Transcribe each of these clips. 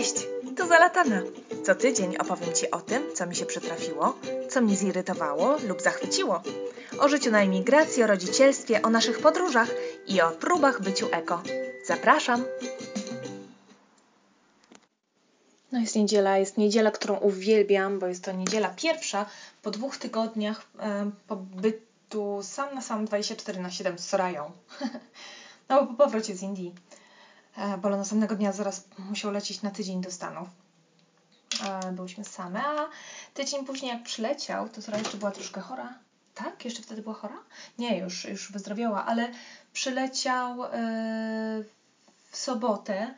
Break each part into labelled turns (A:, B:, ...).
A: Cześć, tu Zalatana. Co tydzień opowiem Ci o tym, co mi się przytrafiło, co mnie zirytowało lub zachwyciło. O życiu na emigracji, o rodzicielstwie, o naszych podróżach i o próbach byciu eko. Zapraszam! No jest niedziela, jest niedziela, którą uwielbiam, bo jest to niedziela pierwsza po dwóch tygodniach e, pobytu sam na sam 24 na 7 z Sorają. no bo po powrocie z Indii. E, bo następnego dnia zaraz musiał lecieć na tydzień do Stanów. E, byłyśmy same, a tydzień później jak przyleciał, to Sora jeszcze była troszkę chora. Tak? Jeszcze wtedy była chora? Nie, już, już wyzdrowiała, ale przyleciał e, w sobotę,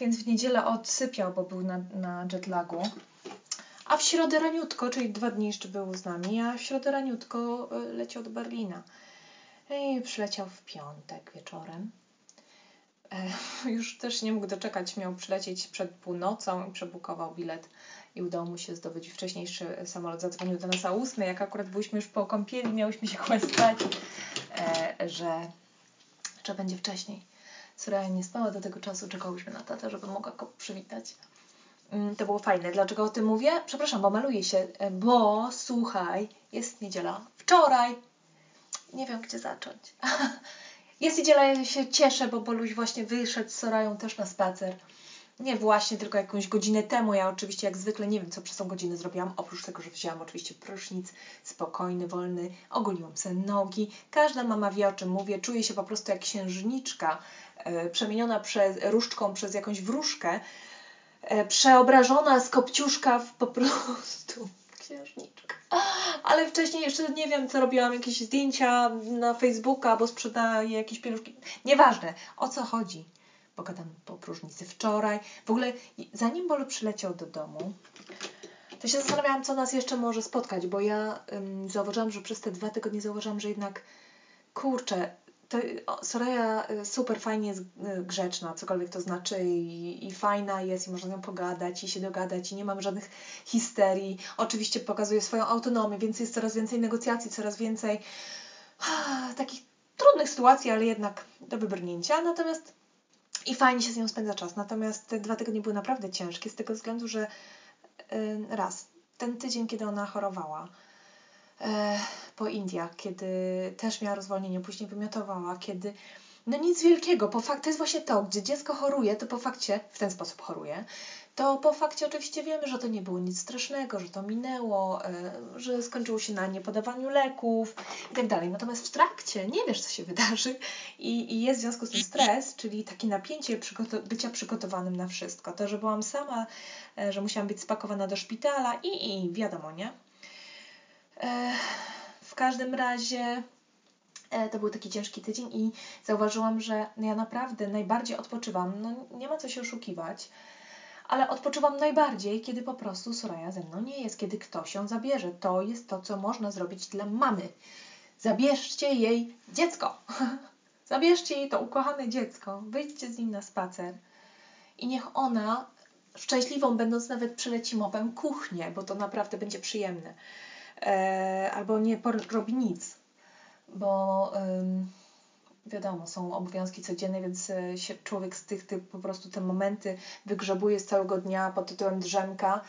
A: więc w niedzielę odsypiał, bo był na, na jetlagu. A w środę raniutko, czyli dwa dni jeszcze był z nami, a w środę raniutko leciał do Berlina. I przyleciał w piątek wieczorem. Już też nie mógł doczekać, miał przylecieć przed północą i przebukował bilet i udało mu się zdobyć wcześniejszy samolot. Zadzwonił do nas o 8, jak akurat byliśmy już po kąpieli, miałyśmy się kłęstać, e, że, że będzie wcześniej. Soraya nie spała do tego czasu, czekałyśmy na tatę, żeby mogła go przywitać. Mm, to było fajne. Dlaczego o tym mówię? Przepraszam, bo maluję się, e, bo słuchaj, jest niedziela. Wczoraj nie wiem, gdzie zacząć. Ja się cieszę, bo Boluś właśnie wyszedł z Sorają też na spacer. Nie właśnie, tylko jakąś godzinę temu. Ja oczywiście jak zwykle nie wiem, co przez tą godzinę zrobiłam. Oprócz tego, że wzięłam oczywiście prysznic, spokojny, wolny, ogoliłam sobie nogi. Każda mama wie, o czym mówię. Czuję się po prostu jak księżniczka e, przemieniona przez, różdżką przez jakąś wróżkę. E, przeobrażona z kopciuszka w po prostu księżniczka. Ale wcześniej jeszcze nie wiem, co robiłam, jakieś zdjęcia na Facebooka, bo sprzedaję jakieś pieluszki. Nieważne, o co chodzi. Pogadam po próżnicy wczoraj. W ogóle, zanim Bolu przyleciał do domu, to się zastanawiałam, co nas jeszcze może spotkać, bo ja um, zauważyłam, że przez te dwa tygodnie zauważyłam, że jednak kurczę, to Soraya y, super fajnie jest y, grzeczna, cokolwiek to znaczy i, i fajna jest i można z nią pogadać i się dogadać i nie mamy żadnych histerii. Oczywiście pokazuje swoją autonomię, więc jest coraz więcej negocjacji, coraz więcej takich trudnych sytuacji, ale jednak do wybrnięcia. Natomiast i fajnie się z nią spędza czas. Natomiast te dwa tygodnie były naprawdę ciężkie z tego względu, że yy, raz, ten tydzień, kiedy ona chorowała, E, po Indiach, kiedy też miała rozwolnienie, później wymiotowała, kiedy no nic wielkiego, po fakt, to jest właśnie to, gdzie dziecko choruje, to po fakcie, w ten sposób choruje, to po fakcie oczywiście wiemy, że to nie było nic strasznego, że to minęło, e, że skończyło się na niepodawaniu leków i tak dalej. Natomiast w trakcie nie wiesz, co się wydarzy i, i jest w związku z tym stres, czyli takie napięcie przygoto bycia przygotowanym na wszystko. To, że byłam sama, e, że musiałam być spakowana do szpitala i, i wiadomo, nie? W każdym razie e, to był taki ciężki tydzień i zauważyłam, że ja naprawdę najbardziej odpoczywam. No nie ma co się oszukiwać, ale odpoczywam najbardziej, kiedy po prostu Soraya ze mną nie jest, kiedy ktoś ją zabierze. To jest to, co można zrobić dla mamy. Zabierzcie jej dziecko. Zabierzcie jej to ukochane dziecko. Wyjdźcie z nim na spacer i niech ona, szczęśliwą będąc nawet przyleci mopem kuchnię, bo to naprawdę będzie przyjemne albo nie robi nic, bo wiadomo, są obowiązki codzienne, więc e, się człowiek z tych, po prostu te momenty wygrzebuje z całego dnia pod tytułem drzemka,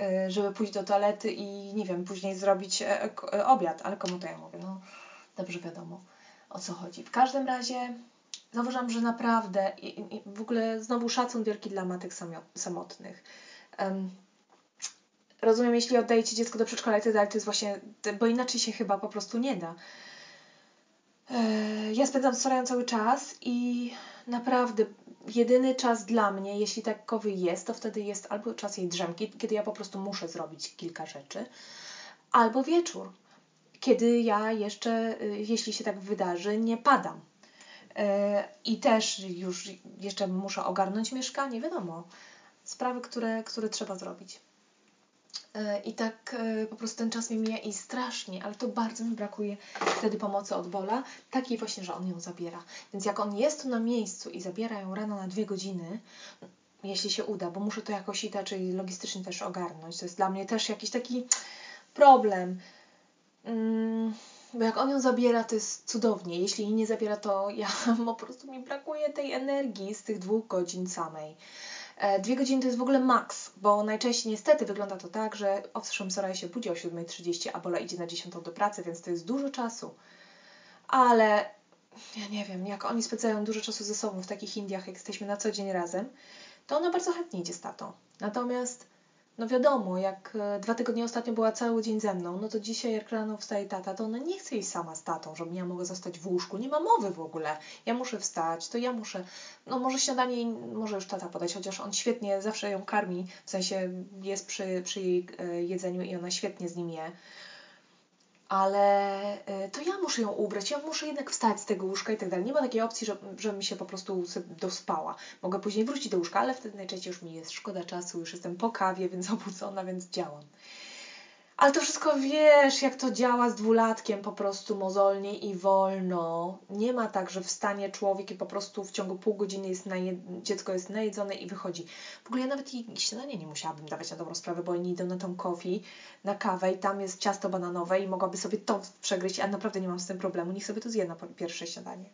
A: e, żeby pójść do toalety i nie wiem, później zrobić e, e, obiad, ale komu to ja mówię, no dobrze wiadomo o co chodzi. W każdym razie zauważam, że naprawdę i, i w ogóle znowu szacun wielki dla matek samotnych. Um, rozumiem, jeśli oddajecie dziecko do przedszkola i tak dalej, to jest właśnie, bo inaczej się chyba po prostu nie da. E, ja spędzam z Sorają cały czas i naprawdę jedyny czas dla mnie, jeśli takowy jest, to wtedy jest albo czas jej drzemki, kiedy ja po prostu muszę zrobić kilka rzeczy, albo wieczór, kiedy ja jeszcze, y, jeśli się tak wydarzy, nie padam. E, I też już jeszcze muszę ogarnąć mieszkanie, wiadomo, sprawy, które, które trzeba zrobić. E, I tak e, po prostu ten czas mi mija i strasznie, ale to bardzo mi brakuje wtedy pomocy od Bola, takiej właśnie, że on ją zabiera. Więc jak on jest tu na miejscu i zabiera ją rano na dwie godziny, jeśli się uda, bo muszę to jakoś inaczej logistycznie też ogarnąć. To jest dla mnie też jakiś taki problem. Mm, Bo jak on ją zabiera, to jest cudownie. Jeśli jej nie zabiera, to ja po prostu mi brakuje tej energii z tych dwóch godzin samej. E, dwie godziny to jest w ogóle maks, bo najczęściej niestety wygląda to tak, że owszem, Soraya się budzi o 7.30, a Bola idzie na 10 do pracy, więc to jest dużo czasu. Ale ja nie wiem, jak oni spędzają dużo czasu ze sobą w takich Indiach, jak jesteśmy na co dzień razem, to ona bardzo chętnie idzie z tatą. Natomiast no wiadomo, jak e, dwa tygodnie ostatnio była cały dzień ze mną, no to dzisiaj jak rano wstaje tata, to ona nie chce iść sama z tatą, żebym ja mogła zostać w łóżku. Nie ma mowy w ogóle. Ja muszę wstać, to ja muszę, no może śniadanie może już tata podać, chociaż on świetnie zawsze ją karmi, w sensie jest przy, przy jej e, jedzeniu i ona świetnie z nim je ale y, to ja muszę ją ubrać, ja muszę jednak wstać z tego łóżka i tak dalej. Nie ma takiej opcji, że, że mi się po prostu dospała. Mogę później wrócić do łóżka, ale wtedy najczęściej już mi jest szkoda czasu, już jestem po kawie, więc obudzona, więc działam. Ale to wszystko wiesz, jak to działa z dwulatkiem po prostu mozolnie i wolno. Nie ma tak, że wstanie człowiek i po prostu w ciągu pół godziny jest dziecko jest najedzone i wychodzi. W ogóle ja nawet jej śniadanie nie musiałabym dawać na dobrą sprawę, bo oni idą na tą coffee, na kawę i tam jest ciasto bananowe i mogłaby sobie to przegryźć, a naprawdę nie mam z tym problemu. Niech sobie to zje na pierwsze śniadanie.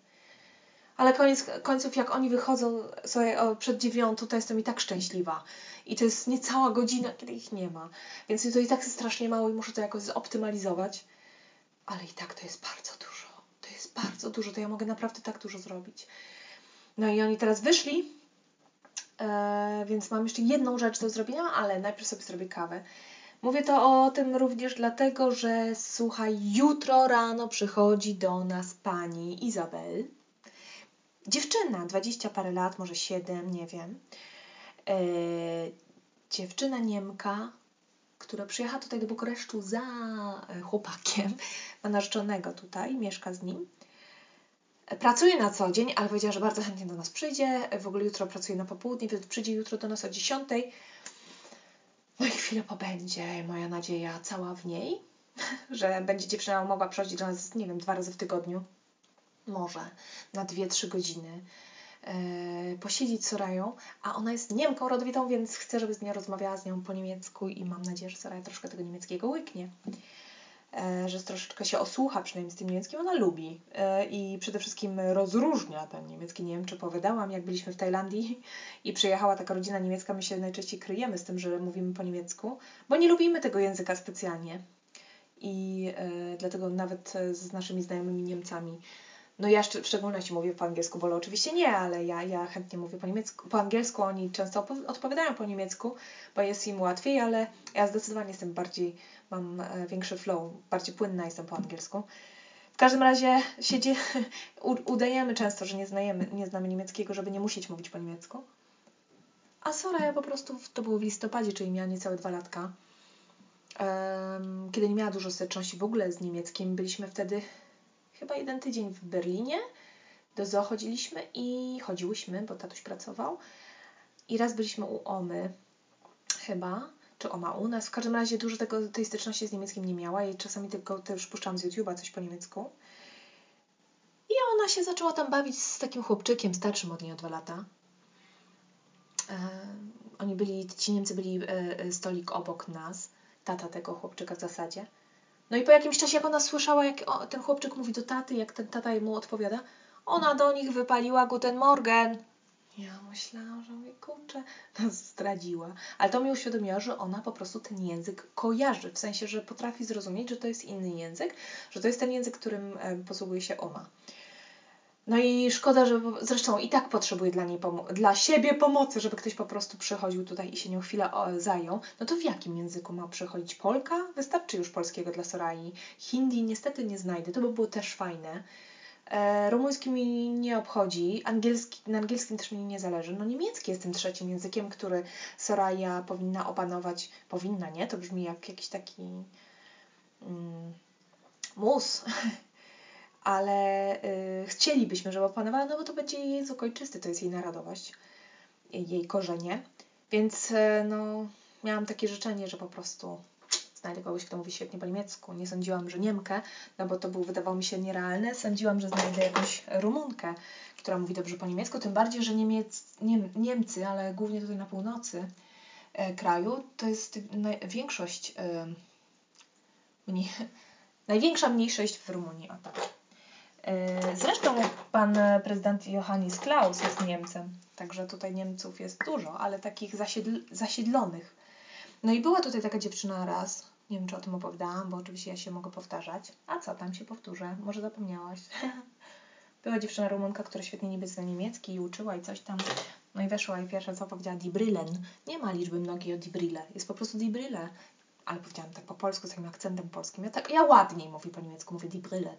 A: Ale koniec końców, jak oni wychodzą sobie przed dziewiątą, to jestem i tak szczęśliwa. I to jest niecała godzina, kiedy ich nie ma. Więc to i tak jest strasznie mało i muszę to jakoś zoptymalizować. Ale i tak to jest bardzo dużo. To jest bardzo dużo. To ja mogę naprawdę tak dużo zrobić. No i oni teraz wyszli, e, więc mam jeszcze jedną rzecz do zrobienia, ale najpierw sobie zrobię kawę. Mówię to o tym również dlatego, że słuchaj, jutro rano przychodzi do nas pani Izabel dziewczyna, dwadzieścia parę lat, może siedem, nie wiem. E, dziewczyna Niemka, która przyjechała tutaj do Bukaresztu za e, chłopakiem, ma narzeczonego tutaj, mieszka z nim. Pracuje na co dzień, ale powiedziała, że bardzo chętnie do nas przyjdzie. W ogóle jutro pracuje na popołudnie, więc przyjdzie jutro do nas o 10. No i chwilę pobędzie, moja nadzieja cała w niej, że będzie dziewczyna mogła przychodzić do nas, nie wiem, dwa razy w tygodniu może na 2-3 godziny e, posiedzieć z Sorają, a ona jest Niemką rodowitą, więc chcę, żeby z nią rozmawiała z nią po niemiecku i mam nadzieję, że Soraja troszkę tego niemieckiego łyknie. E, że troszeczkę się osłucha przynajmniej z tym niemieckim, ona lubi e, i przede wszystkim rozróżnia ten niemiecki. Nie wiem, czy opowiadałam, jak byliśmy w Tajlandii i przyjechała taka rodzina niemiecka, my się najczęściej kryjemy z tym, że mówimy po niemiecku, bo nie lubimy tego języka specjalnie i dlatego nawet z naszymi znajomymi Niemcami no ja w szczególności mówię po angielsku, bo oczywiście nie, ale ja, ja chętnie mówię po niemiecku, po angielsku, oni często odpowiadają po niemiecku, bo jest im łatwiej, ale ja zdecydowanie jestem bardziej, mam e, większy flow, bardziej płynna jestem po angielsku. W każdym razie siedzi, udajemy często, że nie, znajemy, nie znamy niemieckiego, żeby nie musieć mówić po niemiecku. A Sora ja po prostu, to było w listopadzie, czyli miała niecałe dwa latka, um, kiedy nie miała dużo styczności w ogóle z niemieckim, byliśmy wtedy chyba jeden tydzień w Berlinie. Do zoo chodziliśmy i chodziłyśmy, bo tatuś pracował. I raz byliśmy u Omy, chyba, czy Oma u nas. W każdym razie dużo tego, tej styczności z niemieckim nie miała i czasami tylko też puszczałam z YouTube'a coś po niemiecku. I ona się zaczęła tam bawić z takim chłopczykiem starszym od niej o dwa lata. E, oni byli, ci Niemcy byli e, e, stolik obok nas, tata tego chłopczyka w zasadzie. No i po jakimś czasie, jak ona słyszała, jak o, ten chłopczyk mówi do taty, jak ten tata mu odpowiada, ona do nich wypaliła Guten Morgen. Ja myślałam, że mówię, kurczę, nas zdradziła. Ale to mi uświadomiło, że ona po prostu ten język kojarzy, w sensie, że potrafi zrozumieć, że to jest inny język, że to jest ten język, którym posługuje się ona. No i szkoda, że zresztą i tak potrzebuje dla niej dla siebie pomocy, żeby ktoś po prostu przychodził tutaj i się nią chwilę zajął. No to w jakim języku ma przychodzić? Polka? Wystarczy już polskiego dla Sorai. Hindi niestety nie znajdę, to by było też fajne. E, rumuński mi nie obchodzi, angielski, na angielskim też mi nie zależy. No niemiecki jest tym trzecim językiem, który Soraya powinna opanować. Powinna, nie? To brzmi jak jakiś taki mm, mus. ale y, chcielibyśmy, żeby opanowała, no bo to będzie jej język ojczysty, to jest jej narodowość, jej korzenie. Więc y, no, miałam takie życzenie, że po prostu znajdę kogoś, kto mówi świetnie po niemiecku. Nie sądziłam, że Niemkę, no bo to był, wydawało mi się nierealne. Sądziłam, że znajdę jakąś Rumunkę, która mówi dobrze po niemiecku, tym bardziej, że Niemiec, Niem, Niemcy, ale głównie tutaj na północy e, kraju, to jest większość e, Największa mniejszość w Rumunii, o tak. E, zresztą pan prezydent Johannes Klaus jest Niemcem, także tutaj Niemców jest dużo, ale takich zasiedl zasiedlonych. No i była tutaj taka dziewczyna raz, nie wiem czy o tym opowiadałam, bo oczywiście ja się mogę powtarzać. A co, tam się powtórzę, może zapomniałaś. Była dziewczyna Rumunka, która świetnie niby zna niemiecki i uczyła i coś tam. No i weszła i pierwsza co powiedziała Die Brillen. Nie ma liczby mnogiej o Die Brille, jest po prostu Die Brille. Ale powiedziałam tak po polsku, z takim akcentem polskim. Ja, tak, ja ładniej mówię po niemiecku, mówię Die Brille.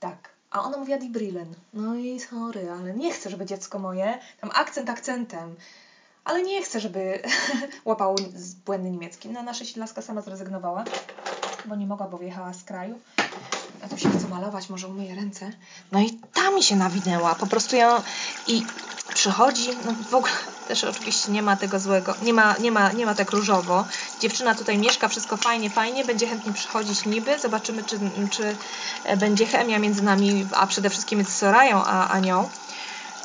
A: Tak. A ona mówiła Die Brillen. No i sorry, ale nie chcę, żeby dziecko moje, tam akcent akcentem, ale nie chcę, żeby łapało błędny niemiecki. No nasza siedlaska sama zrezygnowała, bo nie mogła, bo wyjechała z kraju. A tu się chce malować, może umyję ręce. No i ta mi się nawinęła. Po prostu ja i przychodzi, no w ogóle też oczywiście nie ma tego złego, nie ma, nie ma, nie ma tak różowo. Dziewczyna tutaj mieszka, wszystko fajnie, fajnie, będzie chętnie przychodzić niby, zobaczymy, czy, czy będzie chemia między nami, a przede wszystkim między Sorają a, a nią.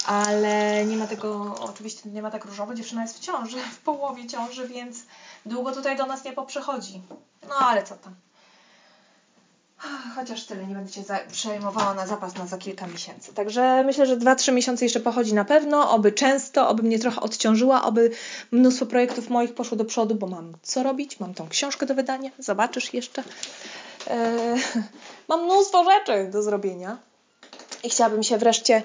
A: Ale nie ma tego, oczywiście nie ma tak różowo, dziewczyna jest w ciąży, w połowie ciąży, więc długo tutaj do nas nie poprzychodzi. No ale co tam. Chociaż tyle, nie będę Cię przejmowała na zapas na za kilka miesięcy. Także myślę, że 2-3 miesiące jeszcze pochodzi na pewno, oby często, oby mnie trochę odciążyła, oby mnóstwo projektów moich poszło do przodu, bo mam co robić, mam tą książkę do wydania, zobaczysz jeszcze. Eee, mam mnóstwo rzeczy do zrobienia. I chciałabym się wreszcie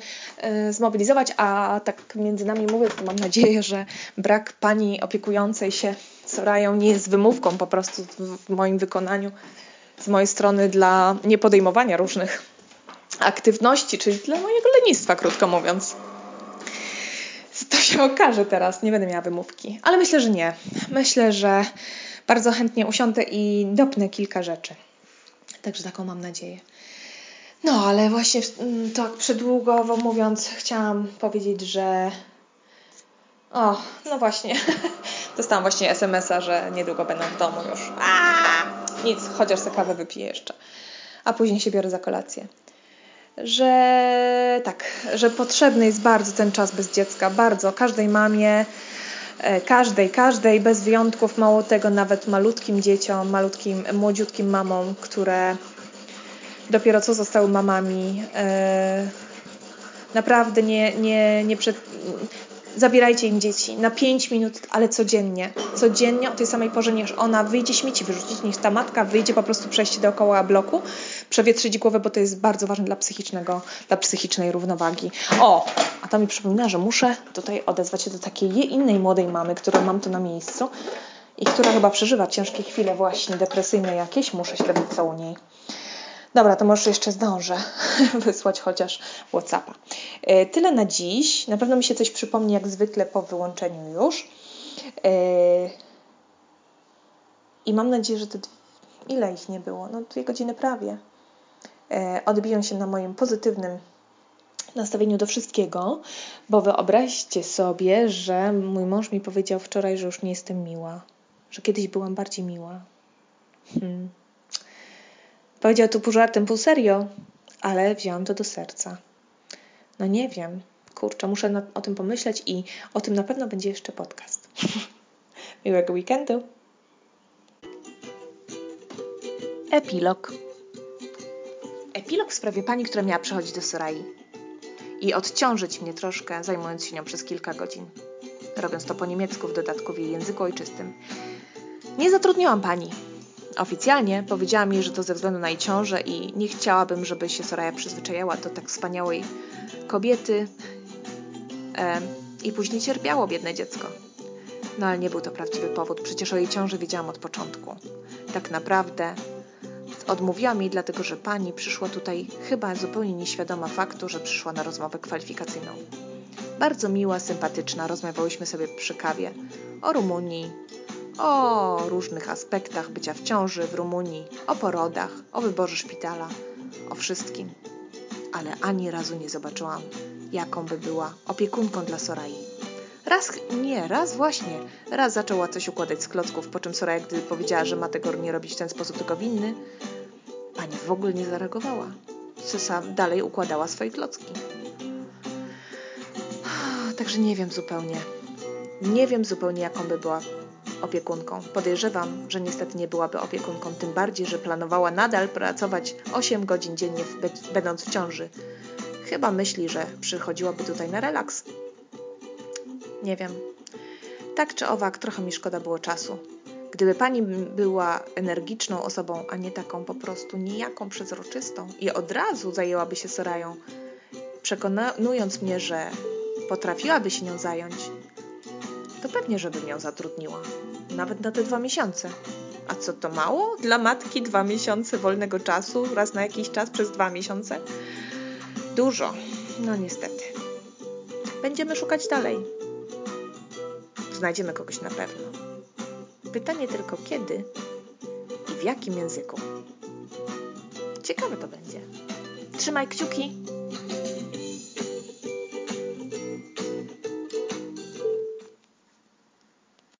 A: y, zmobilizować, a tak między nami mówiąc, to mam nadzieję, że brak pani opiekującej się Sorają nie jest wymówką po prostu w, w moim wykonaniu z mojej strony dla niepodejmowania różnych aktywności, czyli dla mojego lenistwa, krótko mówiąc. To się okaże teraz, nie będę miała wymówki, ale myślę, że nie. Myślę, że bardzo chętnie usiądę i dopnę kilka rzeczy. Także taką mam nadzieję. No, ale właśnie tak przedługowo mówiąc, chciałam powiedzieć, że. O, no właśnie. Dostałam właśnie SMS-a, że niedługo będę w domu już. Nic, chociaż sobie kawę wypiję jeszcze. A później się biorę za kolację. Że tak, że potrzebny jest bardzo ten czas bez dziecka. Bardzo. Każdej mamie, e, każdej, każdej, bez wyjątków, mało tego, nawet malutkim dzieciom, malutkim, młodziutkim mamom, które dopiero co zostały mamami. E, naprawdę nie, nie, nie przed, zabierajcie im dzieci na 5 minut, ale codziennie. Codziennie o tej samej porze, niż ona wyjdzie śmieci wyrzucić, niż ta matka wyjdzie po prostu przejść dookoła bloku, przewietrzyć głowę, bo to jest bardzo ważne dla psychicznego, dla psychicznej równowagi. O, a to mi przypomina, że muszę tutaj odezwać się do takiej innej młodej mamy, którą mam tu na miejscu i która chyba przeżywa ciężkie chwile właśnie depresyjne jakieś. Muszę się dowiedzieć u niej. Dobra, to może jeszcze zdążę wysłać chociaż WhatsAppa. E, tyle na dziś. Na pewno mi się coś przypomni, jak zwykle po wyłączeniu już. E, I mam nadzieję, że te ile ich nie było? No dwie godziny prawie. E, odbiją się na moim pozytywnym nastawieniu do wszystkiego, bo wyobraźcie sobie, że mój mąż mi powiedział wczoraj, że już nie jestem miła, że kiedyś byłam bardziej miła. Hmm. Powiedział to pół żartem, pół serio, ale wziąłem to do serca. No nie wiem, kurczę, muszę na, o tym pomyśleć i o tym na pewno będzie jeszcze podcast. Miłego weekendu. Epilog. Epilog w sprawie pani, która miała przychodzić do Sorai i odciążyć mnie troszkę, zajmując się nią przez kilka godzin. Robiąc to po niemiecku, w dodatku w jej języku ojczystym. Nie zatrudniłam pani, Oficjalnie powiedziała mi, że to ze względu na jej ciążę i nie chciałabym, żeby się Soraya przyzwyczajała do tak wspaniałej kobiety e, i później cierpiało biedne dziecko. No ale nie był to prawdziwy powód, przecież o jej ciąży wiedziałam od początku. Tak naprawdę odmówiła mi, dlatego że pani przyszła tutaj chyba zupełnie nieświadoma faktu, że przyszła na rozmowę kwalifikacyjną. Bardzo miła, sympatyczna, rozmawiałyśmy sobie przy kawie o Rumunii, o różnych aspektach bycia w ciąży w Rumunii, o porodach, o wyborze szpitala, o wszystkim. Ale ani razu nie zobaczyłam, jaką by była opiekunką dla Sorai. Raz, nie, raz właśnie, raz zaczęła coś układać z klocków, po czym Soraya, gdy powiedziała, że ma tego nie robić w ten sposób, tylko winny, pani w ogóle nie zareagowała. sam dalej układała swoje klocki. Także nie wiem zupełnie, nie wiem zupełnie, jaką by była opiekunką. Podejrzewam, że niestety nie byłaby opiekunką, tym bardziej, że planowała nadal pracować 8 godzin dziennie, będąc w ciąży. Chyba myśli, że przychodziłaby tutaj na relaks. Nie wiem. Tak czy owak, trochę mi szkoda było czasu. Gdyby pani była energiczną osobą, a nie taką po prostu nijaką przezroczystą i od razu zajęłaby się Sorają, przekonując mnie, że potrafiłaby się nią zająć, to pewnie, żebym ją zatrudniła. Nawet na te dwa miesiące. A co to mało? Dla matki dwa miesiące wolnego czasu, raz na jakiś czas przez dwa miesiące? Dużo. No niestety. Będziemy szukać dalej. Znajdziemy kogoś na pewno. Pytanie tylko kiedy i w jakim języku. Ciekawe to będzie. Trzymaj kciuki.